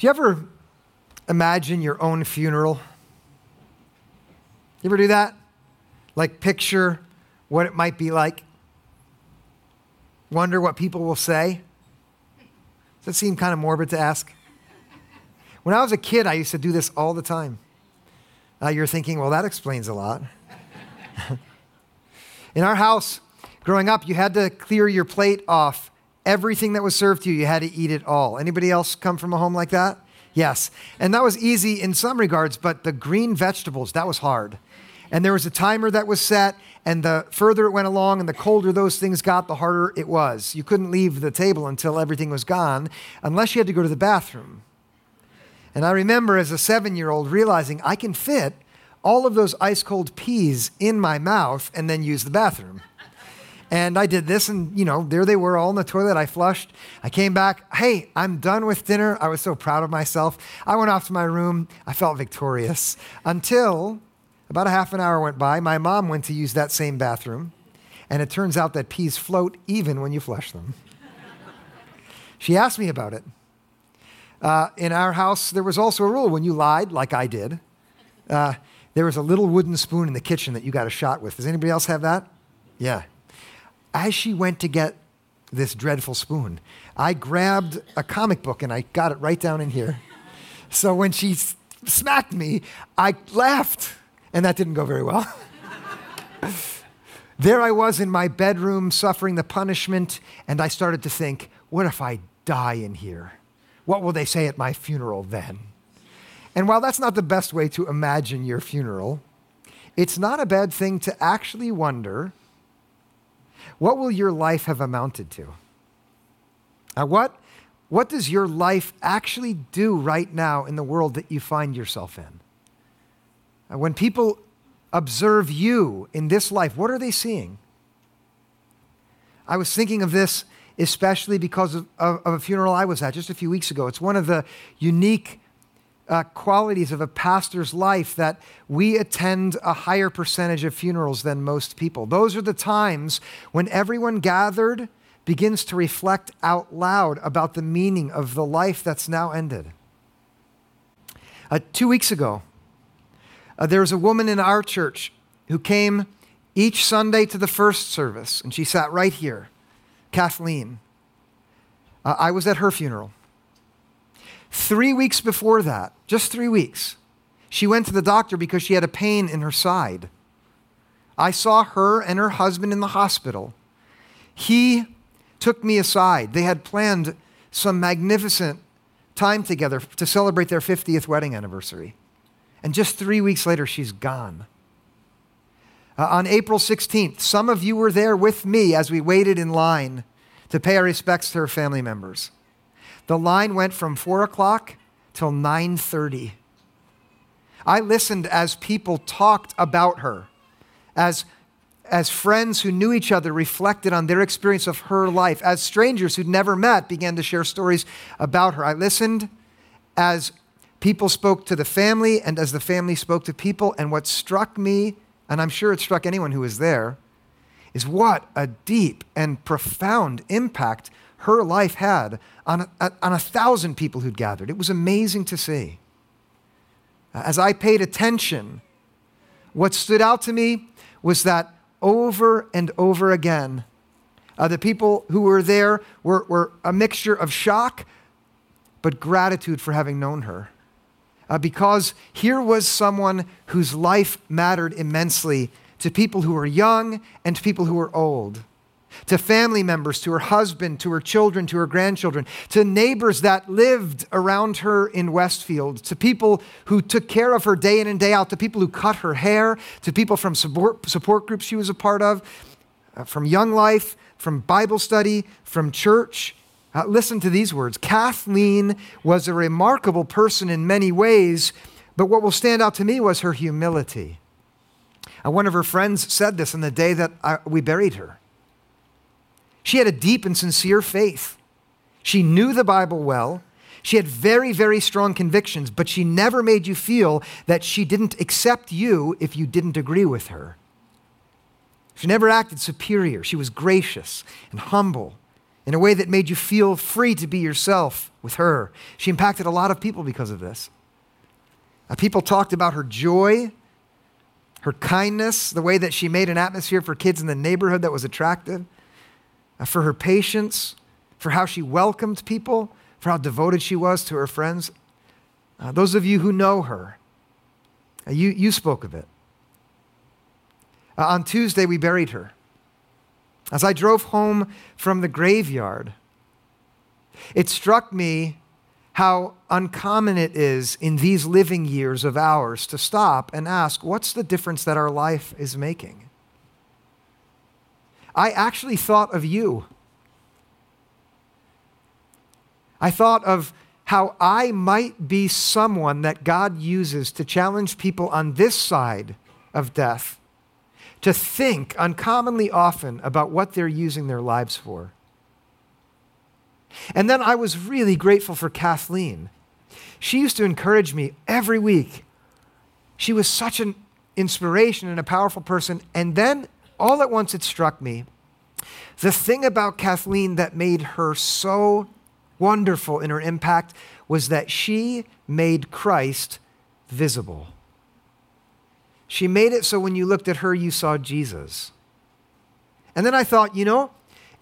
Do you ever imagine your own funeral? You ever do that? Like, picture what it might be like? Wonder what people will say? Does that seem kind of morbid to ask? When I was a kid, I used to do this all the time. Uh, you're thinking, well, that explains a lot. In our house, growing up, you had to clear your plate off. Everything that was served to you, you had to eat it all. Anybody else come from a home like that? Yes. And that was easy in some regards, but the green vegetables, that was hard. And there was a timer that was set, and the further it went along and the colder those things got, the harder it was. You couldn't leave the table until everything was gone, unless you had to go to the bathroom. And I remember as a seven year old realizing I can fit all of those ice cold peas in my mouth and then use the bathroom. And I did this, and you know, there they were all in the toilet. I flushed. I came back. Hey, I'm done with dinner. I was so proud of myself. I went off to my room. I felt victorious until about a half an hour went by. My mom went to use that same bathroom, and it turns out that peas float even when you flush them. she asked me about it. Uh, in our house, there was also a rule when you lied, like I did, uh, there was a little wooden spoon in the kitchen that you got a shot with. Does anybody else have that? Yeah. As she went to get this dreadful spoon, I grabbed a comic book and I got it right down in here. So when she smacked me, I laughed and that didn't go very well. there I was in my bedroom suffering the punishment, and I started to think, what if I die in here? What will they say at my funeral then? And while that's not the best way to imagine your funeral, it's not a bad thing to actually wonder what will your life have amounted to? Uh, what, what does your life actually do right now in the world that you find yourself in? Uh, when people observe you in this life, what are they seeing? I was thinking of this especially because of, of, of, a funeral I was at just a few weeks ago. It's one of the unique uh, qualities of a pastor's life that we attend a higher percentage of funerals than most people. Those are the times when everyone gathered begins to reflect out loud about the meaning of the life that's now ended. Uh, two weeks ago, uh, there was a woman in our church who came each Sunday to the first service, and she sat right here, Kathleen. Uh, I was at her funeral. Three weeks before that, just three weeks, she went to the doctor because she had a pain in her side. I saw her and her husband in the hospital. He took me aside. They had planned some magnificent time together to celebrate their 50th wedding anniversary. And just three weeks later, she's gone. Uh, on April 16th, some of you were there with me as we waited in line to pay our respects to her family members. The line went from 4 o'clock till 9.30. I listened as people talked about her, as, as friends who knew each other reflected on their experience of her life, as strangers who'd never met began to share stories about her. I listened as people spoke to the family and as the family spoke to people. And what struck me, and I'm sure it struck anyone who was there, is what a deep and profound impact her life had on a, on a thousand people who'd gathered. It was amazing to see. As I paid attention, what stood out to me was that over and over again, uh, the people who were there were, were a mixture of shock, but gratitude for having known her uh, because here was someone whose life mattered immensely to people who were young and to people who were old, to family members, to her husband, to her children, to her grandchildren, to neighbors that lived around her in Westfield, to people who took care of her day in and day out, to people who cut her hair, to people from support, support groups she was a part of, uh, from Young Life, from Bible study, from church. Uh, listen to these words Kathleen was a remarkable person in many ways, but what will stand out to me was her humility. Uh, one of her friends said this on the day that I, we buried her. She had a deep and sincere faith. She knew the Bible well. She had very, very strong convictions, but she never made you feel that she didn't accept you if you didn't agree with her. She never acted superior. She was gracious and humble in a way that made you feel free to be yourself with her. She impacted a lot of people because of this. Uh, people talked about her joy, her kindness, the way that she made an atmosphere for kids in the neighborhood that was attractive, for her patience, for how she welcomed people, for how devoted she was to her friends. Uh, those of you who know her, uh, you, you spoke of it. Uh, on Tuesday, we buried her. As I drove home from the graveyard, it struck me how uncommon it is in these living years of ours to stop and ask, what's the difference that our life is making? I actually thought of you. I thought of how I might be someone that God uses to challenge people on this side of death to think uncommonly often about what they're using their lives for. And then I was really grateful for Kathleen. She used to encourage me every week. She was such an inspiration and a powerful person. And then all at once it struck me the thing about Kathleen that made her so wonderful in her impact was that she made Christ visible. She made it so when you looked at her, you saw Jesus. And then I thought, you know,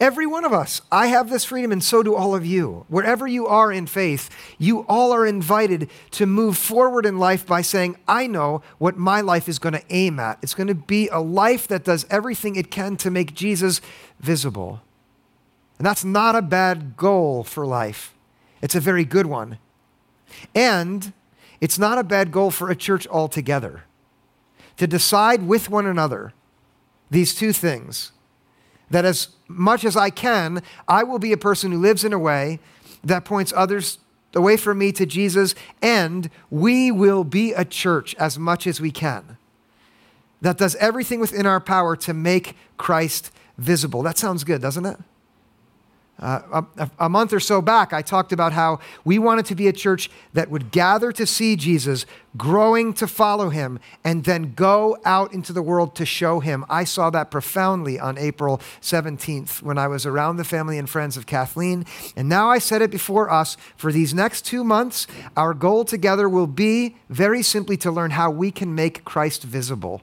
every one of us, I have this freedom, and so do all of you. Wherever you are in faith, you all are invited to move forward in life by saying, I know what my life is going to aim at. It's going to be a life that does everything it can to make Jesus visible. And that's not a bad goal for life, it's a very good one. And it's not a bad goal for a church altogether to decide with one another these two things that as much as I can, I will be a person who lives in a way that points others away from me to Jesus, and we will be a church as much as we can that does everything within our power to make Christ visible. That sounds good, doesn't it? Uh, a, a, month or so back, I talked about how we wanted to be a church that would gather to see Jesus, growing to follow him, and then go out into the world to show him. I saw that profoundly on April 17th when I was around the family and friends of Kathleen. And now I said it before us for these next two months, our goal together will be very simply to learn how we can make Christ visible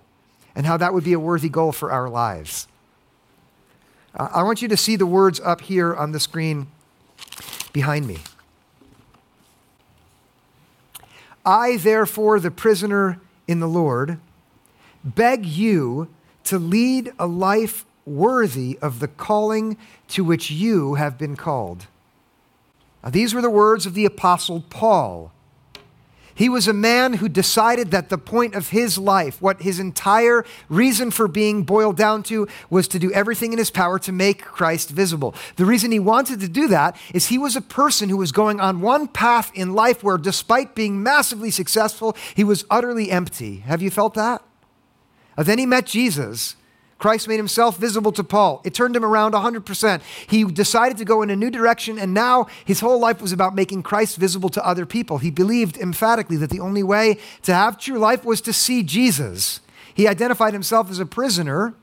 and how that would be a worthy goal for our lives. Uh, I want you to see the words up here on the screen behind me. I, therefore, the prisoner in the Lord, beg you to lead a life worthy of the calling to which you have been called. Now, these were the words of the Apostle Paul he was a man who decided that the point of his life, what his entire reason for being boiled down to, was to do everything in his power to make Christ visible. The reason he wanted to do that is he was a person who was going on one path in life where, despite being massively successful, he was utterly empty. Have you felt that? Then he met Jesus Christ made himself visible to Paul. It turned him around 100%. He decided to go in a new direction, and now his whole life was about making Christ visible to other people. He believed emphatically that the only way to have true life was to see Jesus. He identified himself as a prisoner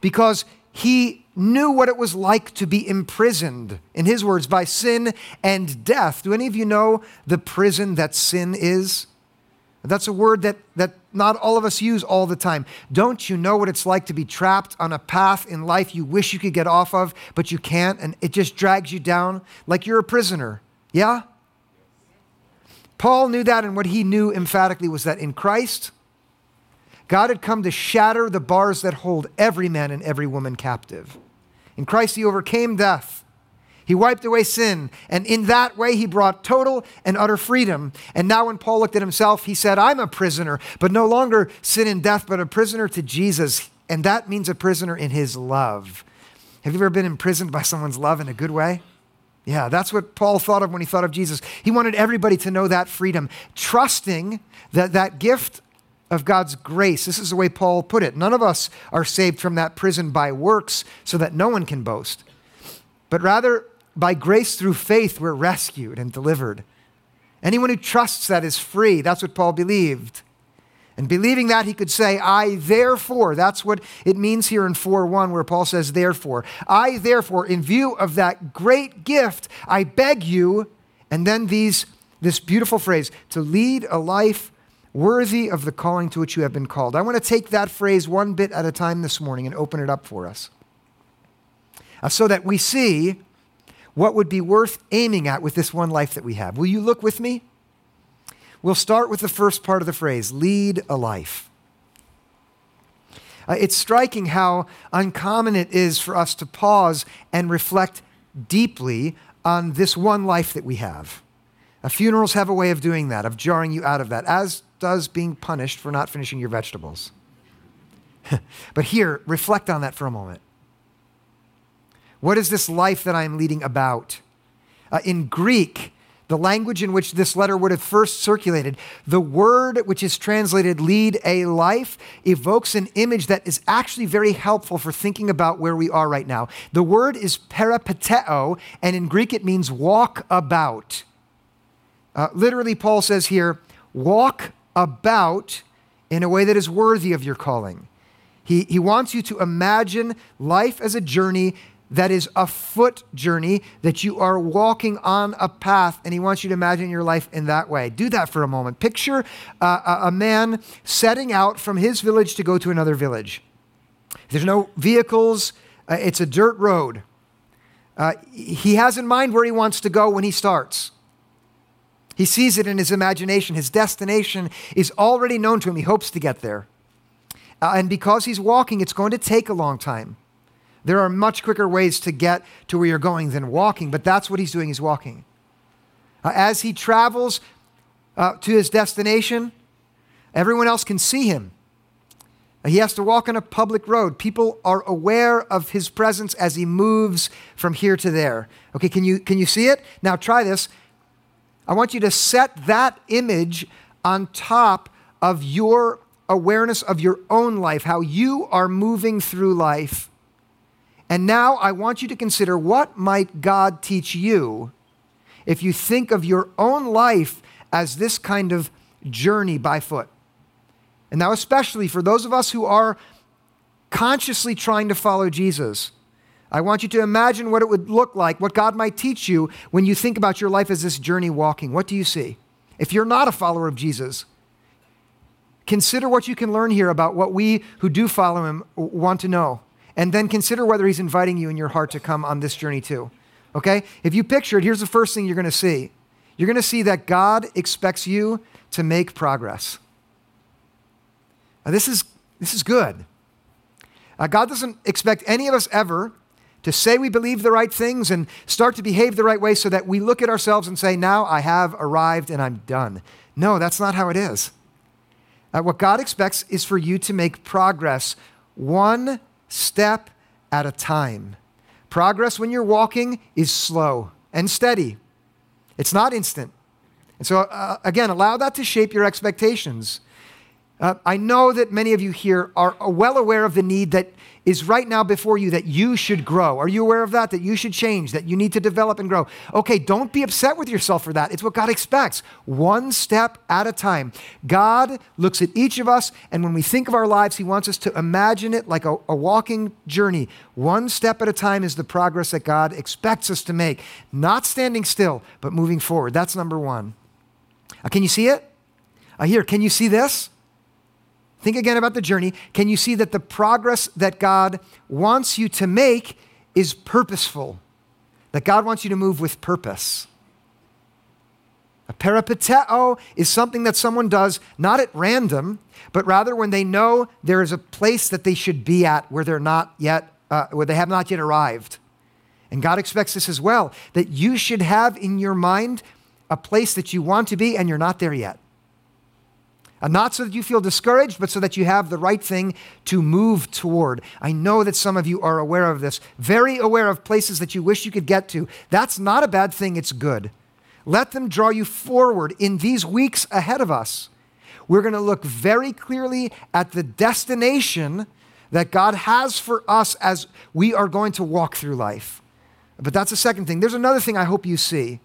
because he knew what it was like to be imprisoned, in his words, by sin and death. Do any of you know the prison that sin is? That's a word that, that not all of us use all the time. Don't you know what it's like to be trapped on a path in life you wish you could get off of, but you can't, and it just drags you down like you're a prisoner? Yeah? Paul knew that, and what he knew emphatically was that in Christ, God had come to shatter the bars that hold every man and every woman captive. In Christ, he overcame death. He wiped away sin, and in that way, he brought total and utter freedom. And now, when Paul looked at himself, he said, I'm a prisoner, but no longer sin and death, but a prisoner to Jesus. And that means a prisoner in his love. Have you ever been imprisoned by someone's love in a good way? Yeah, that's what Paul thought of when he thought of Jesus. He wanted everybody to know that freedom, trusting that that gift of God's grace. This is the way Paul put it. None of us are saved from that prison by works so that no one can boast, but rather by grace through faith, we're rescued and delivered. Anyone who trusts that is free. That's what Paul believed. And believing that, he could say, I therefore, that's what it means here in 4 1, where Paul says, therefore. I therefore, in view of that great gift, I beg you, and then these, this beautiful phrase, to lead a life worthy of the calling to which you have been called. I want to take that phrase one bit at a time this morning and open it up for us uh, so that we see what would be worth aiming at with this one life that we have. Will you look with me? We'll start with the first part of the phrase lead a life. Uh, it's striking how uncommon it is for us to pause and reflect deeply on this one life that we have. Uh, funerals have a way of doing that, of jarring you out of that, as does being punished for not finishing your vegetables. but here, reflect on that for a moment. What is this life that I am leading about? Uh, in Greek, the language in which this letter would have first circulated, the word which is translated lead a life evokes an image that is actually very helpful for thinking about where we are right now. The word is peripateo, and in Greek it means walk about. Uh, literally, Paul says here, walk about in a way that is worthy of your calling. He, he wants you to imagine life as a journey that is a foot journey, that you are walking on a path, and He wants you to imagine your life in that way. Do that for a moment. Picture uh, a man setting out from his village to go to another village. There's no vehicles, uh, it's a dirt road. Uh, he has in mind where he wants to go when he starts. He sees it in his imagination. His destination is already known to him. He hopes to get there. Uh, and because he's walking, it's going to take a long time. There are much quicker ways to get to where you're going than walking, but that's what he's doing. He's walking. Uh, as he travels uh, to his destination, everyone else can see him. Uh, he has to walk on a public road. People are aware of his presence as he moves from here to there. Okay, can you, can you see it? Now try this. I want you to set that image on top of your awareness of your own life, how you are moving through life and now I want you to consider what might God teach you if you think of your own life as this kind of journey by foot. And now, especially for those of us who are consciously trying to follow Jesus, I want you to imagine what it would look like, what God might teach you when you think about your life as this journey walking. What do you see? If you're not a follower of Jesus, consider what you can learn here about what we who do follow him want to know and then consider whether he's inviting you in your heart to come on this journey too. Okay? If you picture it, here's the first thing you're going to see you're going to see that God expects you to make progress. Now, this is, this is good. Uh, God doesn't expect any of us ever to say we believe the right things and start to behave the right way so that we look at ourselves and say, Now I have arrived and I'm done. No, that's not how it is. Uh, what God expects is for you to make progress one step at a time. Progress when you're walking is slow and steady, it's not instant. And so, uh, again, allow that to shape your expectations. Uh, I know that many of you here are well aware of the need that is right now before you that you should grow. Are you aware of that? That you should change, that you need to develop and grow. Okay, don't be upset with yourself for that. It's what God expects, one step at a time. God looks at each of us, and when we think of our lives, He wants us to imagine it like a, a walking journey. One step at a time is the progress that God expects us to make. Not standing still, but moving forward. That's number one. Uh, can you see it? Uh, here, can you see this? Think again about the journey. Can you see that the progress that God wants you to make is purposeful? That God wants you to move with purpose. A peripateo is something that someone does not at random, but rather when they know there is a place that they should be at where they're not yet, uh, where they have not yet arrived. And God expects this as well, that you should have in your mind a place that you want to be and you're not there yet. Uh, not so that you feel discouraged, but so that you have the right thing to move toward. I know that some of you are aware of this, very aware of places that you wish you could get to. That's not a bad thing, it's good. Let them draw you forward in these weeks ahead of us. We're going to look very clearly at the destination that God has for us as we are going to walk through life. But that's the second thing. There's another thing I hope you see.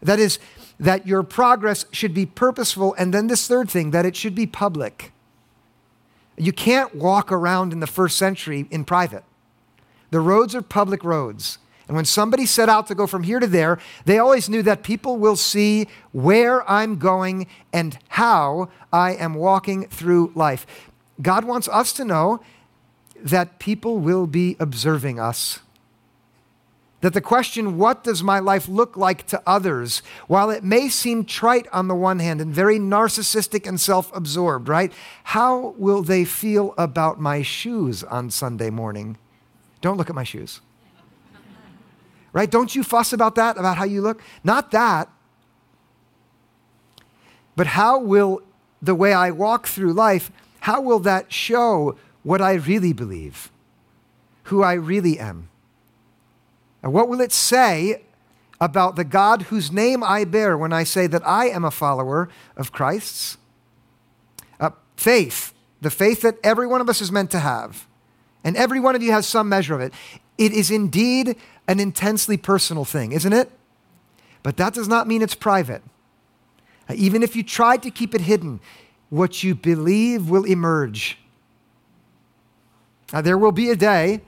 That is, that your progress should be purposeful, and then this third thing, that it should be public. You can't walk around in the first century in private. The roads are public roads. And when somebody set out to go from here to there, they always knew that people will see where I'm going and how I am walking through life. God wants us to know that people will be observing us. That the question, what does my life look like to others, while it may seem trite on the one hand and very narcissistic and self absorbed, right? How will they feel about my shoes on Sunday morning? Don't look at my shoes. Right? Don't you fuss about that, about how you look? Not that. But how will the way I walk through life, how will that show what I really believe, who I really am? And what will it say about the God whose name I bear when I say that I am a follower of Christ's? Uh, faith, the faith that every one of us is meant to have. And every one of you has some measure of it. It is indeed an intensely personal thing, isn't it? But that does not mean it's private. Uh, even if you tried to keep it hidden, what you believe will emerge. Now, there will be a day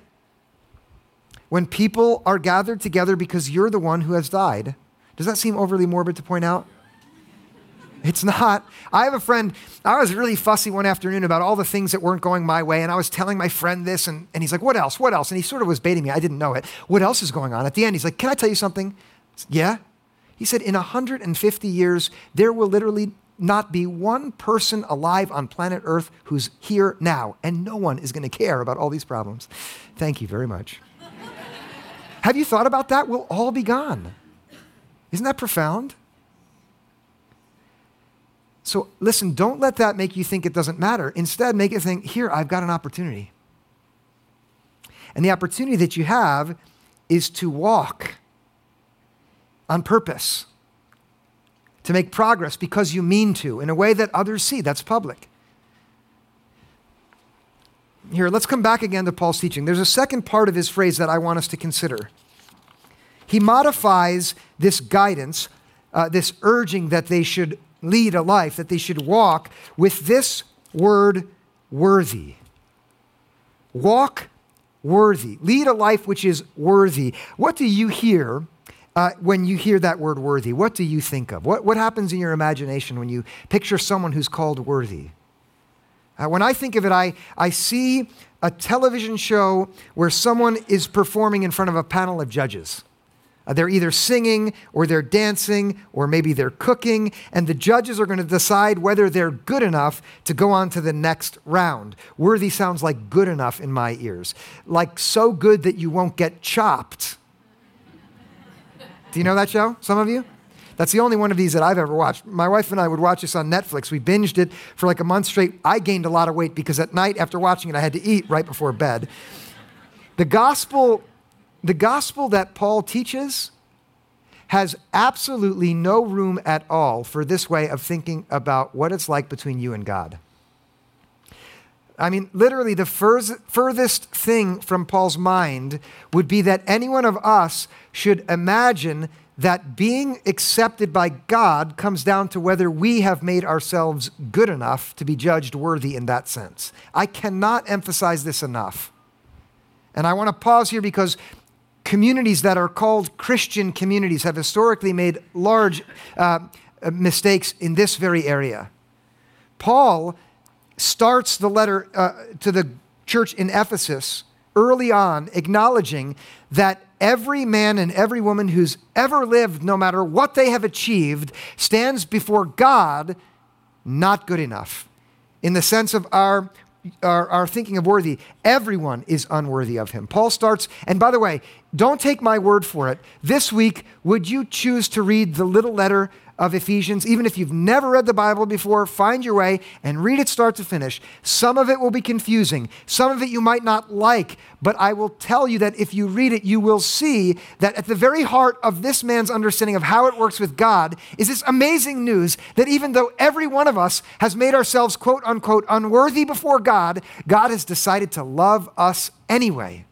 when people are gathered together because you're the one who has died. Does that seem overly morbid to point out? It's not. I have a friend, I was really fussy one afternoon about all the things that weren't going my way, and I was telling my friend this, and, and he's like, What else? What else? And he sort of was baiting me. I didn't know it. What else is going on? At the end, he's like, Can I tell you something? Yeah. He said, In 150 years, there will literally not be one person alive on planet Earth who's here now, and no one is going to care about all these problems. Thank you very much. Have you thought about that? We'll all be gone. Isn't that profound? So listen, don't let that make you think it doesn't matter. Instead, make it think, here, I've got an opportunity. And the opportunity that you have is to walk on purpose, to make progress because you mean to, in a way that others see. That's public. Here, let's come back again to Paul's teaching. There's a second part of his phrase that I want us to consider. He modifies this guidance, uh, this urging that they should lead a life, that they should walk, with this word worthy. Walk worthy. Lead a life which is worthy. What do you hear uh, when you hear that word worthy? What do you think of? What, what happens in your imagination when you picture someone who's called worthy? Uh, when I think of it, I, I see a television show where someone is performing in front of a panel of judges. Uh, they're either singing or they're dancing or maybe they're cooking, and the judges are going to decide whether they're good enough to go on to the next round. Worthy sounds like good enough in my ears, like so good that you won't get chopped. Do you know that show? Some of you? That's the only one of these that I've ever watched. My wife and I would watch this on Netflix. We binged it for like a month straight. I gained a lot of weight because at night after watching it, I had to eat right before bed. The gospel, the gospel that Paul teaches has absolutely no room at all for this way of thinking about what it's like between you and God. I mean, literally, the furthest thing from Paul's mind would be that any one of us should imagine that being accepted by God comes down to whether we have made ourselves good enough to be judged worthy in that sense. I cannot emphasize this enough. And I want to pause here because communities that are called Christian communities have historically made large uh, mistakes in this very area. Paul starts the letter uh, to the church in Ephesus early on, acknowledging that every man and every woman who's ever lived, no matter what they have achieved, stands before God not good enough. In the sense of our, our, our, thinking of worthy, everyone is unworthy of him. Paul starts, and by the way, don't take my word for it. This week, would you choose to read the little letter of Ephesians, even if you've never read the Bible before, find your way and read it start to finish. Some of it will be confusing, some of it you might not like, but I will tell you that if you read it, you will see that at the very heart of this man's understanding of how it works with God is this amazing news that even though every one of us has made ourselves quote unquote unworthy before God, God has decided to love us anyway.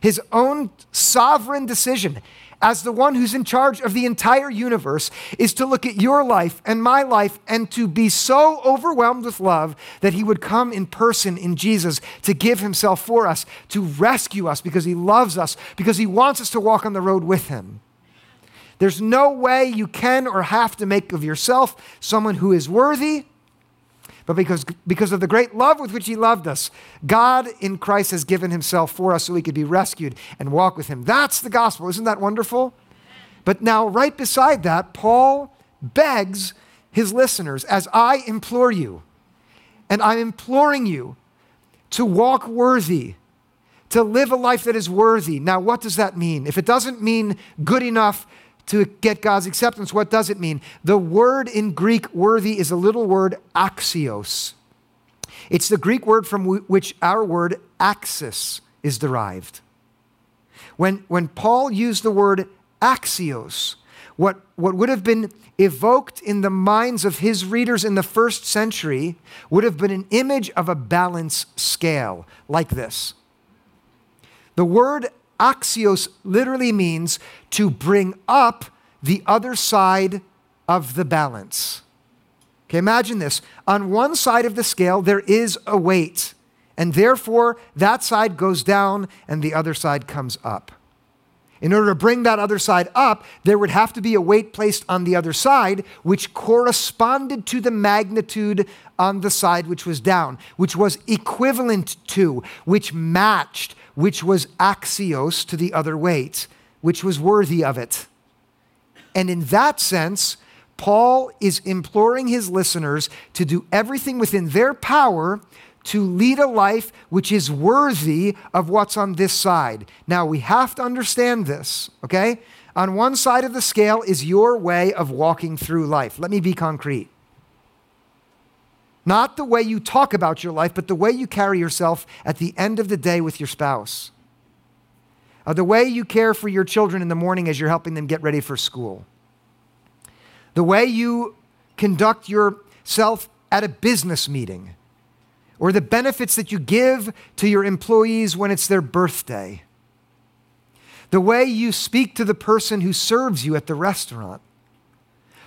His own sovereign decision as the one who's in charge of the entire universe, is to look at your life and my life and to be so overwhelmed with love that he would come in person in Jesus to give himself for us, to rescue us because he loves us, because he wants us to walk on the road with him. There's no way you can or have to make of yourself someone who is worthy but because, because of the great love with which He loved us, God in Christ has given Himself for us so we could be rescued and walk with Him. That's the gospel. Isn't that wonderful? But now, right beside that, Paul begs his listeners, as I implore you, and I'm imploring you to walk worthy, to live a life that is worthy. Now, what does that mean? If it doesn't mean good enough to get God's acceptance, what does it mean? The word in Greek, worthy, is a little word axios. It's the Greek word from which our word axis is derived. When, when Paul used the word axios, what, what would have been evoked in the minds of his readers in the first century would have been an image of a balance scale like this. The word Axios literally means to bring up the other side of the balance. Okay, imagine this. On one side of the scale, there is a weight, and therefore that side goes down and the other side comes up. In order to bring that other side up, there would have to be a weight placed on the other side, which corresponded to the magnitude on the side which was down, which was equivalent to, which matched, which was axios to the other weight, which was worthy of it. And in that sense, Paul is imploring his listeners to do everything within their power to lead a life which is worthy of what's on this side. Now, we have to understand this, okay? On one side of the scale is your way of walking through life. Let me be concrete. Not the way you talk about your life, but the way you carry yourself at the end of the day with your spouse. Uh, the way you care for your children in the morning as you're helping them get ready for school. The way you conduct yourself at a business meeting. Or the benefits that you give to your employees when it's their birthday. The way you speak to the person who serves you at the restaurant.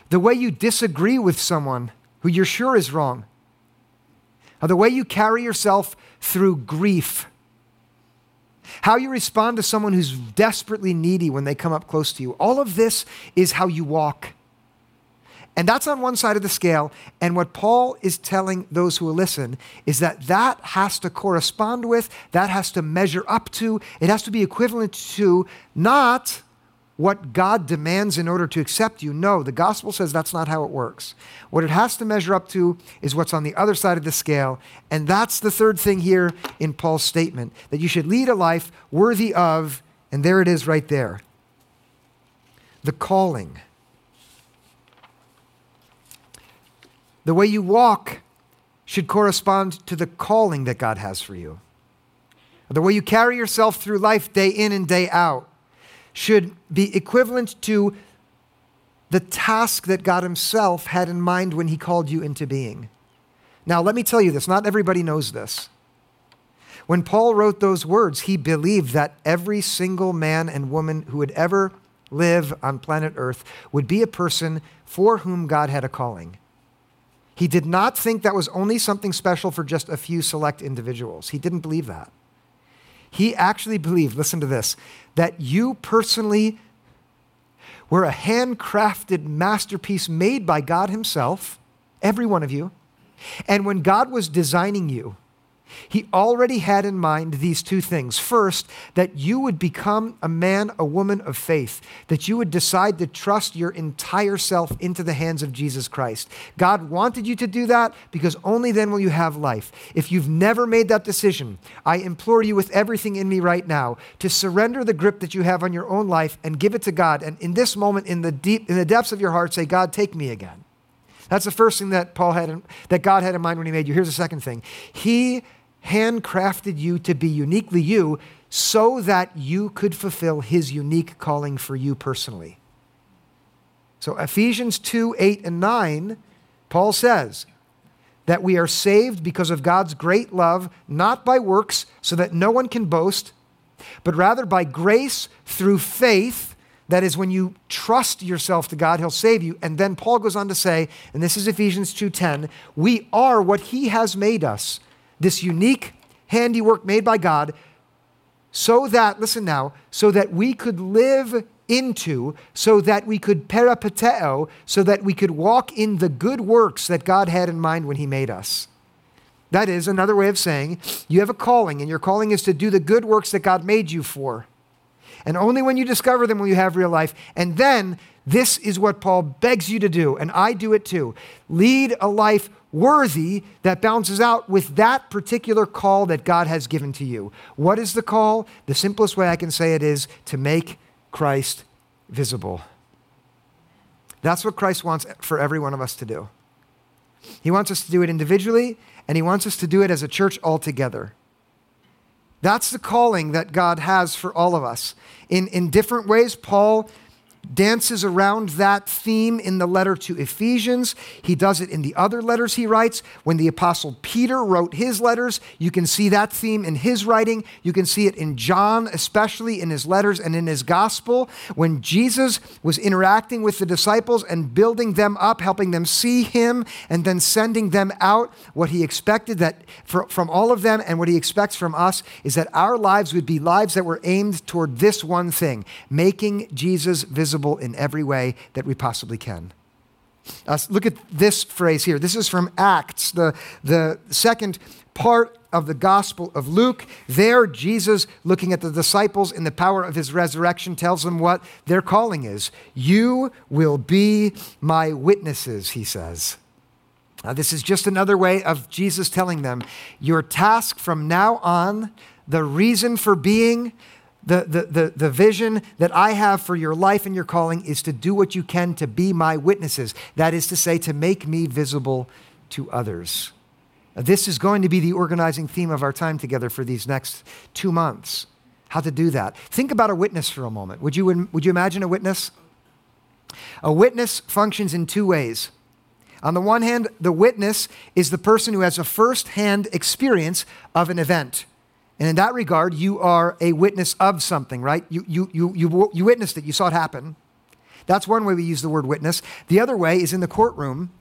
The way you disagree with someone who you're sure is wrong the way you carry yourself through grief, how you respond to someone who's desperately needy when they come up close to you. All of this is how you walk. And that's on one side of the scale. And what Paul is telling those who will listen is that that has to correspond with, that has to measure up to, it has to be equivalent to not what God demands in order to accept you. No, the gospel says that's not how it works. What it has to measure up to is what's on the other side of the scale. And that's the third thing here in Paul's statement that you should lead a life worthy of, and there it is right there the calling. The way you walk should correspond to the calling that God has for you. The way you carry yourself through life day in and day out should be equivalent to the task that God Himself had in mind when He called you into being. Now, let me tell you this not everybody knows this. When Paul wrote those words, he believed that every single man and woman who would ever live on planet Earth would be a person for whom God had a calling. He did not think that was only something special for just a few select individuals. He didn't believe that. He actually believed, listen to this, that you personally were a handcrafted masterpiece made by God Himself, every one of you. And when God was designing you, he already had in mind these two things. First, that you would become a man, a woman of faith, that you would decide to trust your entire self into the hands of Jesus Christ. God wanted you to do that because only then will you have life. If you've never made that decision, I implore you with everything in me right now to surrender the grip that you have on your own life and give it to God. And in this moment, in the deep, in the depths of your heart, say, God, take me again. That's the first thing that Paul had, in, that God had in mind when he made you. Here's the second thing. He handcrafted you to be uniquely you so that you could fulfill his unique calling for you personally. So, Ephesians 2 8 and 9, Paul says that we are saved because of God's great love, not by works, so that no one can boast, but rather by grace through faith That is, when you trust yourself to God, He'll save you. And then Paul goes on to say, and this is Ephesians 2:10, we are what He has made us, this unique handiwork made by God, so that, listen now, so that we could live into, so that we could peripateo, so that we could walk in the good works that God had in mind when He made us. That is another way of saying you have a calling, and your calling is to do the good works that God made you for. And only when you discover them will you have real life. And then this is what Paul begs you to do, and I do it too. Lead a life worthy that balances out with that particular call that God has given to you. What is the call? The simplest way I can say it is to make Christ visible. That's what Christ wants for every one of us to do. He wants us to do it individually, and He wants us to do it as a church altogether. That's the calling that God has for all of us. In, in different ways, Paul dances around that theme in the letter to Ephesians. He does it in the other letters he writes. When the Apostle Peter wrote his letters, you can see that theme in his writing. You can see it in John, especially in his letters and in his gospel. When Jesus was interacting with the disciples and building them up, helping them see him, and then sending them out, what he expected that for, from all of them and what he expects from us is that our lives would be lives that were aimed toward this one thing making Jesus visible visible in every way that we possibly can. Uh, look at this phrase here. This is from Acts, the, the second part of the Gospel of Luke. There, Jesus, looking at the disciples in the power of his resurrection, tells them what their calling is. You will be my witnesses, he says. Uh, this is just another way of Jesus telling them your task from now on, the reason for being, the, the, the, the vision that I have for your life and your calling is to do what you can to be my witnesses. That is to say, to make me visible to others. This is going to be the organizing theme of our time together for these next two months. How to do that. Think about a witness for a moment. Would you, would you imagine a witness? A witness functions in two ways. On the one hand, the witness is the person who has a first hand experience of an event. And in that regard, you are a witness of something, right? You, you, you, you, you witnessed it, you saw it happen. That's one way we use the word witness. The other way is in the courtroom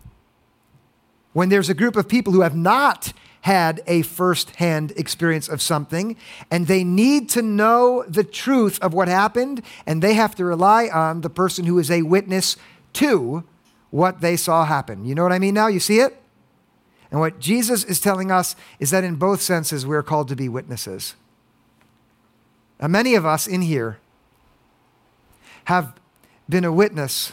when there's a group of people who have not had a first-hand experience of something and they need to know the truth of what happened and they have to rely on the person who is a witness to what they saw happen. You know what I mean now? You see it? And what Jesus is telling us is that in both senses, we're called to be witnesses. Now, many of us in here have been a witness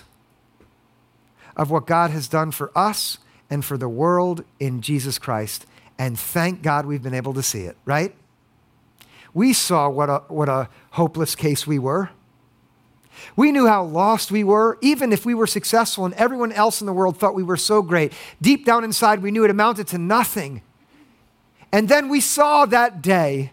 of what God has done for us and for the world in Jesus Christ. And thank God we've been able to see it, right? We saw what a, what a hopeless case we were. We knew how lost we were, even if we were successful and everyone else in the world thought we were so great. Deep down inside, we knew it amounted to nothing. And then we saw that day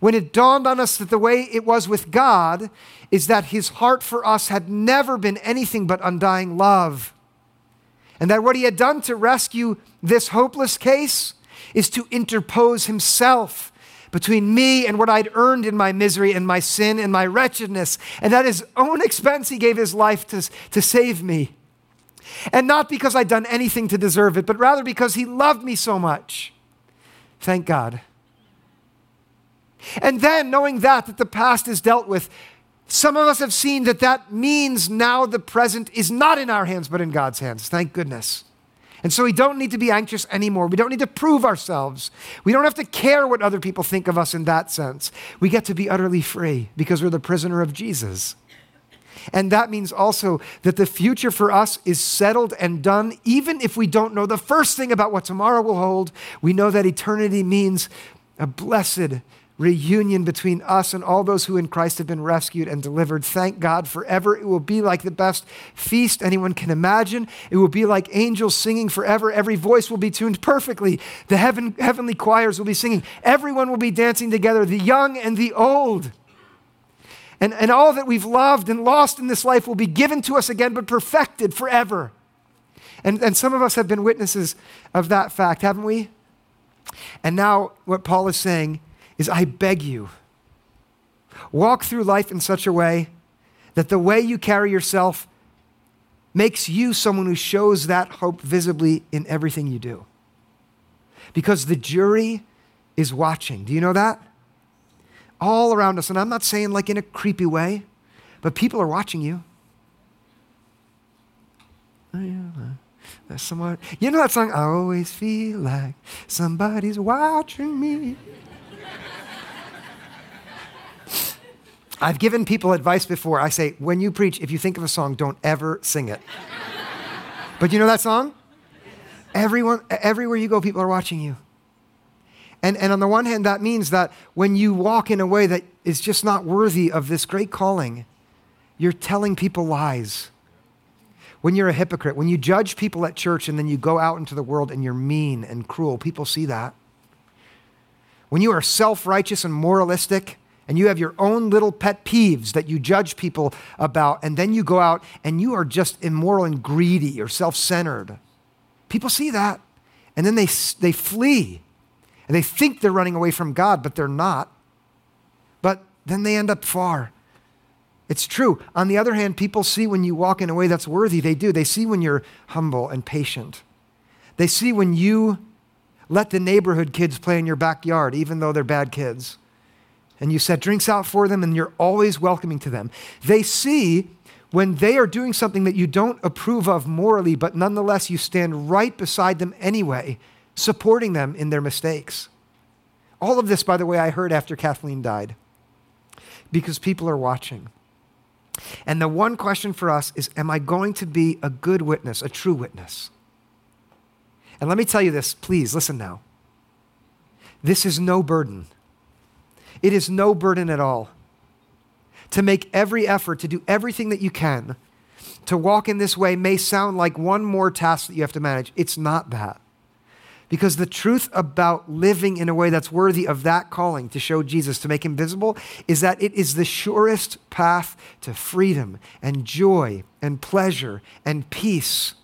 when it dawned on us that the way it was with God is that his heart for us had never been anything but undying love. And that what he had done to rescue this hopeless case is to interpose himself between me and what I'd earned in my misery and my sin and my wretchedness. And at his own expense, he gave his life to, to save me. And not because I'd done anything to deserve it, but rather because he loved me so much. Thank God. And then, knowing that, that the past is dealt with, some of us have seen that that means now the present is not in our hands, but in God's hands. Thank goodness. And so we don't need to be anxious anymore. We don't need to prove ourselves. We don't have to care what other people think of us in that sense. We get to be utterly free because we're the prisoner of Jesus. And that means also that the future for us is settled and done, even if we don't know the first thing about what tomorrow will hold. We know that eternity means a blessed reunion between us and all those who in Christ have been rescued and delivered. Thank God forever. It will be like the best feast anyone can imagine. It will be like angels singing forever. Every voice will be tuned perfectly. The heaven, heavenly choirs will be singing. Everyone will be dancing together, the young and the old. And, and all that we've loved and lost in this life will be given to us again, but perfected forever. And, and some of us have been witnesses of that fact, haven't we? And now, what Paul is saying is I beg you, walk through life in such a way that the way you carry yourself makes you someone who shows that hope visibly in everything you do. Because the jury is watching. Do you know that? All around us. And I'm not saying like in a creepy way, but people are watching you. Yeah, someone, you know that song? I always feel like somebody's watching me. I've given people advice before. I say, when you preach, if you think of a song, don't ever sing it. but you know that song? Everyone, everywhere you go, people are watching you. And, and on the one hand, that means that when you walk in a way that is just not worthy of this great calling, you're telling people lies. When you're a hypocrite, when you judge people at church and then you go out into the world and you're mean and cruel, people see that. When you are self righteous and moralistic, and you have your own little pet peeves that you judge people about, and then you go out and you are just immoral and greedy or self centered. People see that, and then they, they flee. And they think they're running away from God, but they're not. But then they end up far. It's true. On the other hand, people see when you walk in a way that's worthy. They do. They see when you're humble and patient. They see when you let the neighborhood kids play in your backyard, even though they're bad kids and you set drinks out for them and you're always welcoming to them. They see when they are doing something that you don't approve of morally, but nonetheless you stand right beside them anyway, supporting them in their mistakes. All of this, by the way, I heard after Kathleen died because people are watching. And the one question for us is Am I going to be a good witness, a true witness? And let me tell you this, please listen now. This is no burden. It is no burden at all to make every effort to do everything that you can to walk in this way may sound like one more task that you have to manage. It's not that. Because the truth about living in a way that's worthy of that calling to show Jesus, to make him visible, is that it is the surest path to freedom and joy and pleasure and peace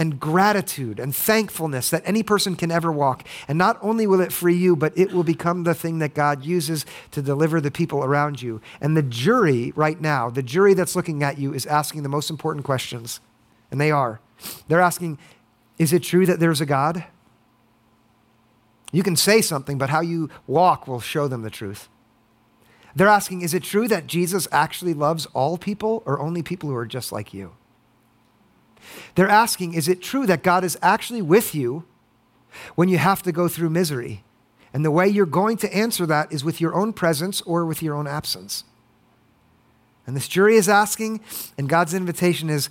and gratitude and thankfulness that any person can ever walk. And not only will it free you, but it will become the thing that God uses to deliver the people around you. And the jury right now, the jury that's looking at you, is asking the most important questions. And they are. They're asking, is it true that there's a God? You can say something, but how you walk will show them the truth. They're asking, is it true that Jesus actually loves all people or only people who are just like you? They're asking, is it true that God is actually with you when you have to go through misery? And the way you're going to answer that is with your own presence or with your own absence. And this jury is asking, and God's invitation is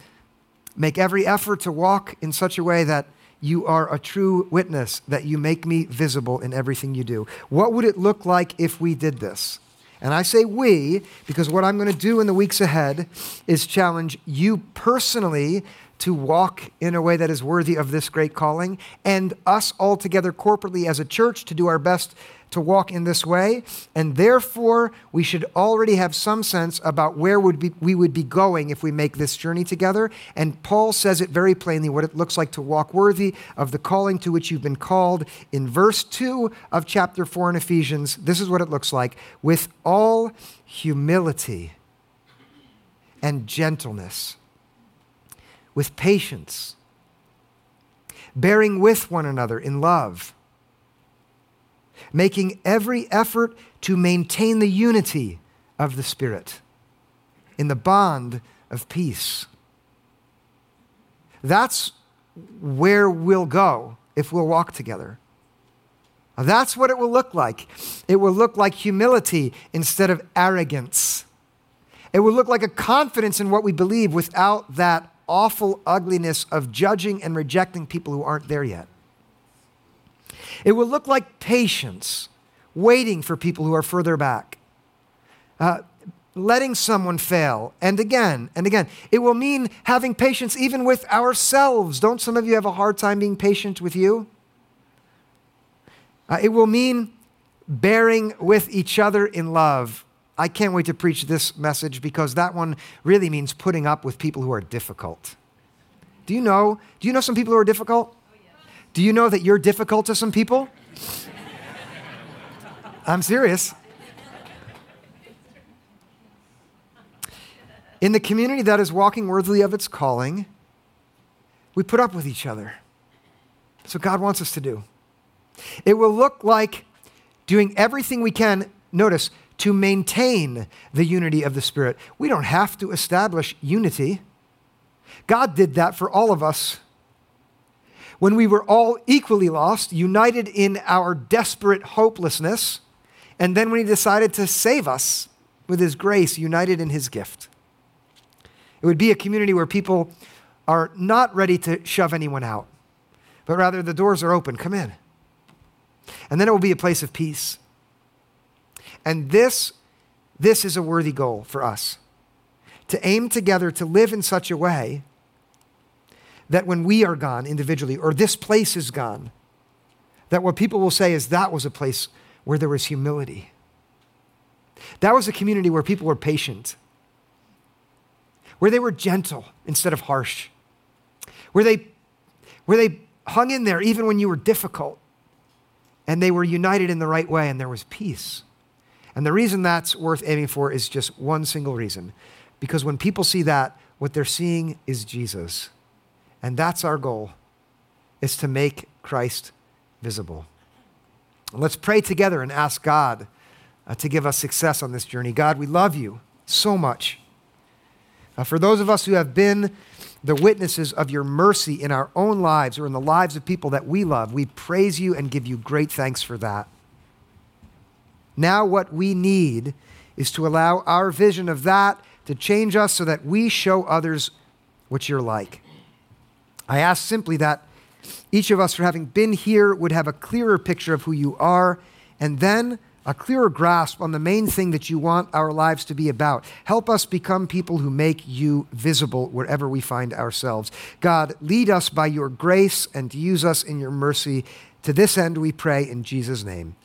make every effort to walk in such a way that you are a true witness, that you make me visible in everything you do. What would it look like if we did this? And I say we because what I'm going to do in the weeks ahead is challenge you personally to walk in a way that is worthy of this great calling, and us all together corporately as a church to do our best to walk in this way. And therefore, we should already have some sense about where would be, we would be going if we make this journey together. And Paul says it very plainly what it looks like to walk worthy of the calling to which you've been called. In verse 2 of chapter 4 in Ephesians, this is what it looks like with all humility and gentleness with patience, bearing with one another in love, making every effort to maintain the unity of the Spirit in the bond of peace. That's where we'll go if we'll walk together. That's what it will look like. It will look like humility instead of arrogance. It will look like a confidence in what we believe without that awful ugliness of judging and rejecting people who aren't there yet. It will look like patience, waiting for people who are further back, uh, letting someone fail, and again and again. It will mean having patience even with ourselves. Don't some of you have a hard time being patient with you? Uh, it will mean bearing with each other in love. I can't wait to preach this message because that one really means putting up with people who are difficult. Do you know? Do you know some people who are difficult? Do you know that you're difficult to some people? I'm serious. In the community that is walking worthily of its calling, we put up with each other. That's what God wants us to do. It will look like doing everything we can, notice, to maintain the unity of the Spirit. We don't have to establish unity. God did that for all of us. When we were all equally lost, united in our desperate hopelessness, and then when He decided to save us with His grace, united in His gift. It would be a community where people are not ready to shove anyone out, but rather the doors are open. Come in. And then it will be a place of peace. And this, this is a worthy goal for us to aim together to live in such a way that when we are gone individually, or this place is gone, that what people will say is that was a place where there was humility. That was a community where people were patient, where they were gentle instead of harsh, where they, where they hung in there even when you were difficult, and they were united in the right way, and there was peace. And the reason that's worth aiming for is just one single reason. Because when people see that, what they're seeing is Jesus. And that's our goal, is to make Christ visible. Let's pray together and ask God uh, to give us success on this journey. God, we love you so much. Uh, for those of us who have been the witnesses of your mercy in our own lives or in the lives of people that we love, we praise you and give you great thanks for that. Now, what we need is to allow our vision of that to change us so that we show others what you're like. I ask simply that each of us, for having been here, would have a clearer picture of who you are, and then a clearer grasp on the main thing that you want our lives to be about. Help us become people who make you visible wherever we find ourselves. God, lead us by your grace and use us in your mercy. To this end, we pray in Jesus' name.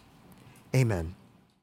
Amen.